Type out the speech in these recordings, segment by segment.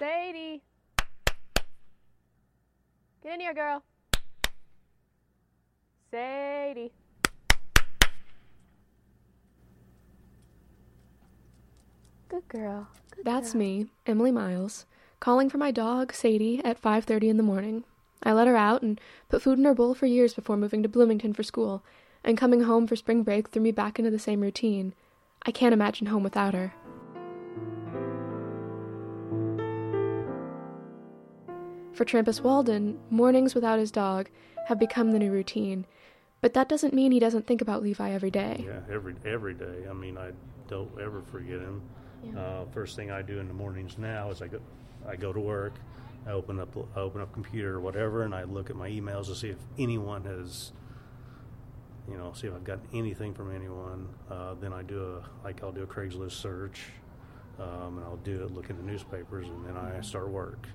Sadie. Get in here, girl. Sadie. Good girl. Good That's girl. me, Emily Miles, calling for my dog, Sadie, at 5:30 in the morning. I let her out and put food in her bowl for years before moving to Bloomington for school, and coming home for spring break threw me back into the same routine. I can't imagine home without her. For Trampass Walden, mornings without his dog have become the new routine, but that doesn't mean he doesn't think about Levi every day. Yeah, every every day. I mean, I don't ever forget him. Uh, first thing I do in the mornings now is I go I go to work. I open up I open up computer or whatever, and I look at my emails to see if anyone has, you know, see if I've got anything from anyone. Uh, then I do a like I'll do a Craigslist search, um, and I'll do it look in the newspapers, and then I start work.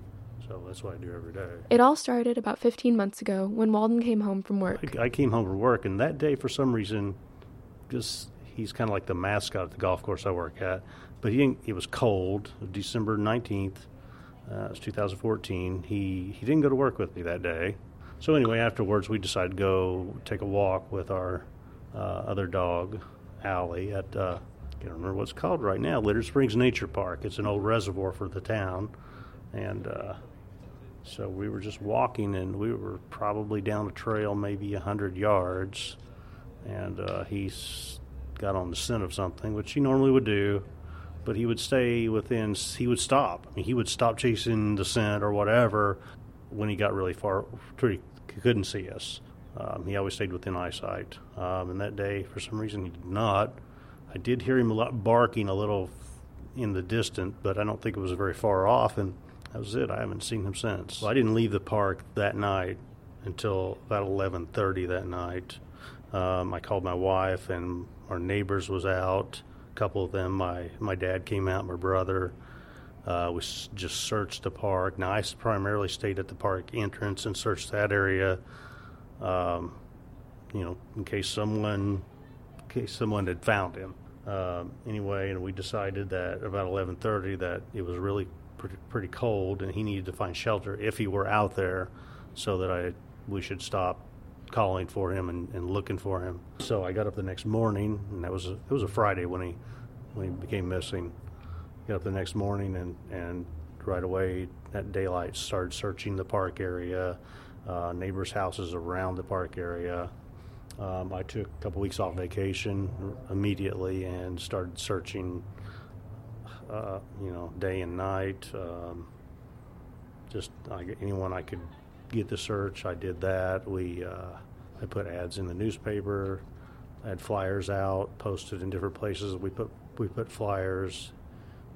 So that's what I do every day. It all started about 15 months ago when Walden came home from work. I, I came home from work, and that day, for some reason, just he's kind of like the mascot at the golf course I work at. But he didn't, it was cold, December nineteenth, uh, it was 2014. He he didn't go to work with me that day. So anyway, afterwards, we decided to go take a walk with our uh, other dog, Allie, at uh, I can't remember what it's called right now, Litter Springs Nature Park. It's an old reservoir for the town, and. Uh, so we were just walking, and we were probably down a trail, maybe a hundred yards, and uh, he got on the scent of something, which he normally would do, but he would stay within. He would stop. I mean, he would stop chasing the scent or whatever when he got really far. He couldn't see us. Um, he always stayed within eyesight, um, and that day, for some reason, he did not. I did hear him barking a little in the distance, but I don't think it was very far off, and that was it. I haven't seen him since. Well, I didn't leave the park that night until about 11:30 that night. Um, I called my wife, and our neighbors was out. A couple of them. My my dad came out. My brother. Uh, we just searched the park. Now I primarily stayed at the park entrance and searched that area. Um, you know, in case someone, in case someone had found him. Um, anyway, and we decided that about 11:30 that it was really pretty, pretty cold and he needed to find shelter if he were out there, so that I we should stop calling for him and, and looking for him. So I got up the next morning, and that was a, it was a Friday when he when he became missing. Got up the next morning and and right away at daylight started searching the park area, uh, neighbors' houses around the park area. Um, I took a couple weeks off vacation immediately and started searching, uh, you know, day and night. Um, just I, anyone I could get to search, I did that. We uh, I put ads in the newspaper, I had flyers out, posted in different places. We put we put flyers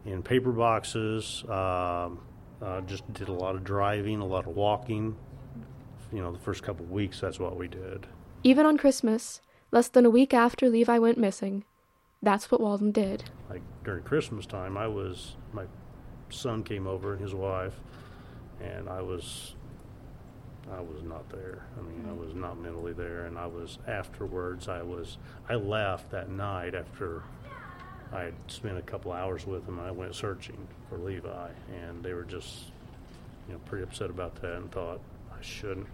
in paper boxes. Um, uh, just did a lot of driving, a lot of walking. You know, the first couple of weeks, that's what we did. Even on Christmas, less than a week after Levi went missing, that's what Walden did. like during Christmas time, I was my son came over and his wife, and I was I was not there. I mean, I mm. was not mentally there, and I was afterwards. I was I left that night after I had spent a couple hours with them. I went searching for Levi, and they were just you know pretty upset about that and thought I shouldn't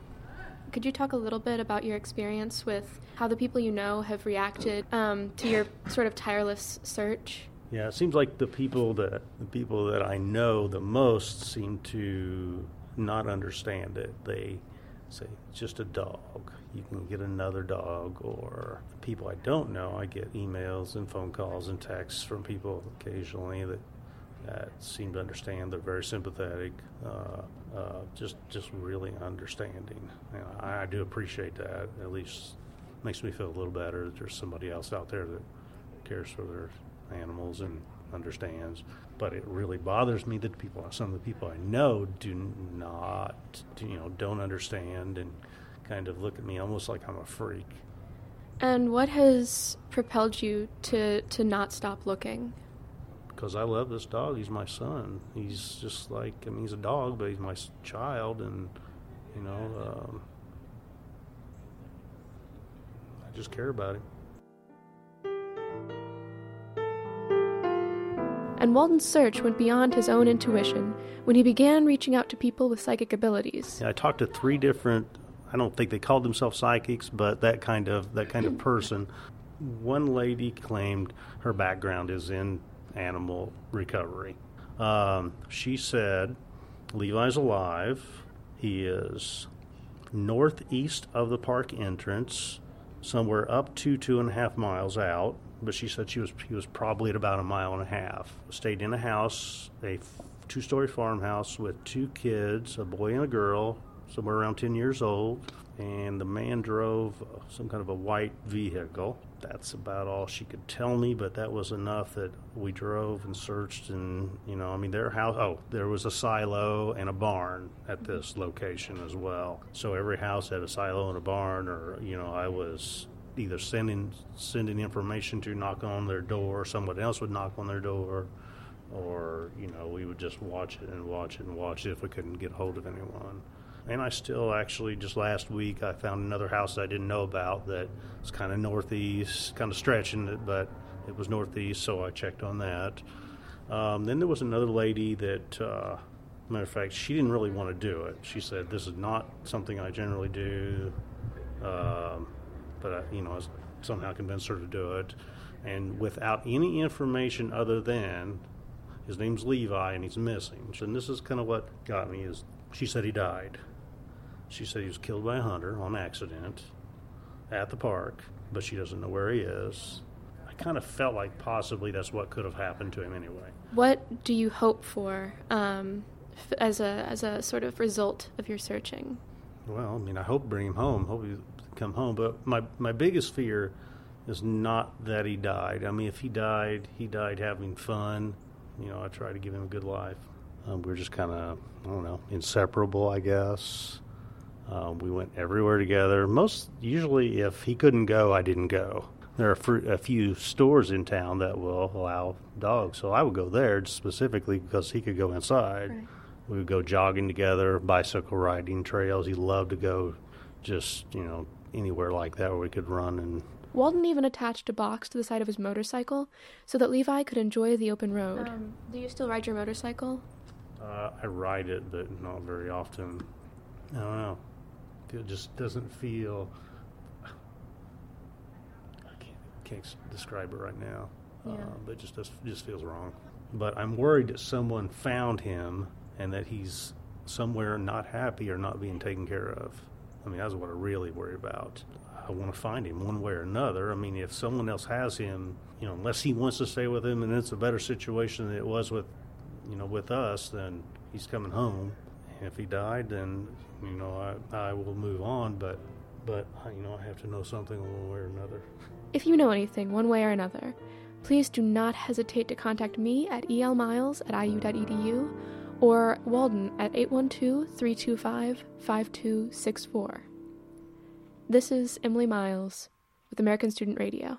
Could you talk a little bit about your experience with how the people you know have reacted um, to your sort of tireless search? Yeah, it seems like the people that the people that I know the most seem to not understand it. They say it's just a dog. You can get another dog, or people I don't know. I get emails and phone calls and texts from people occasionally that that seem to understand. They're very sympathetic, uh, uh, just just really understanding. And I, I do appreciate that. At least makes me feel a little better that there's somebody else out there that cares for their animals and understands. But it really bothers me that people, some of the people I know, do not, you know, don't understand and kind of look at me almost like I'm a freak. And what has propelled you to, to not stop looking? Because I love this dog. He's my son. He's just like, I mean, he's a dog, but he's my child, and you know, um, I just care about him. and Walden's search went beyond his own intuition when he began reaching out to people with psychic abilities. Yeah, I talked to three different. I don't think they called themselves psychics, but that kind of that kind of person. One lady claimed her background is in animal recovery. Um, she said Levi's alive. He is northeast of the park entrance, somewhere up to two and a half miles out. But she said she was he was probably at about a mile and a half. Stayed in a house, a two-story farmhouse with two kids, a boy and a girl, somewhere around 10 years old. And the man drove some kind of a white vehicle. That's about all she could tell me, but that was enough that we drove and searched. And, you know, I mean, their house, oh, there was a silo and a barn at mm-hmm. this location as well. So every house had a silo and a barn, or, you know, I was either sending sending information to knock on their door, someone else would knock on their door, or you know we would just watch it and watch it and watch it if we couldn't get hold of anyone. And I still actually just last week I found another house I didn't know about that was kind of northeast, kind of stretching it, but it was northeast, so I checked on that. Um, then there was another lady that, uh, matter of fact, she didn't really want to do it. She said, "This is not something I generally do." Um, but I, you know, I somehow convinced her to do it. And without any information other than his name's Levi and he's missing. And this is kind of what got me is she said he died. She said he was killed by a hunter on accident at the park, but she doesn't know where he is. I kind of felt like possibly that's what could have happened to him anyway. What do you hope for um, f- as a as a sort of result of your searching? Well, I mean, I hope bring him home. Hope he come home. But my my biggest fear is not that he died. I mean, if he died, he died having fun. You know, I try to give him a good life. Um, we are just kind of, I don't know, inseparable, I guess. Uh, we went everywhere together. Most usually, if he couldn't go, I didn't go. There are fr- a few stores in town that will allow dogs, so I would go there specifically because he could go inside. Right. We would go jogging together, bicycle riding trails. He loved to go, just you know, anywhere like that where we could run and Walden even attached a box to the side of his motorcycle so that Levi could enjoy the open road. Um, do you still ride your motorcycle? Uh, I ride it, but not very often. I don't know. It just doesn't feel. I can't, can't describe it right now. Yeah. Uh, but it just does, just feels wrong. But I'm worried that someone found him and that he's somewhere not happy or not being taken care of. I mean, that's what I really worry about. I want to find him one way or another. I mean, if someone else has him, you know, unless he wants to stay with him and it's a better situation than it was with, you know, with us, then he's coming home. If he died, then, you know, I, I will move on. But, but, you know, I have to know something one way or another. If you know anything one way or another, please do not hesitate to contact me at elmiles at iu.edu or Walden at 812 325 5264. This is Emily Miles with American Student Radio.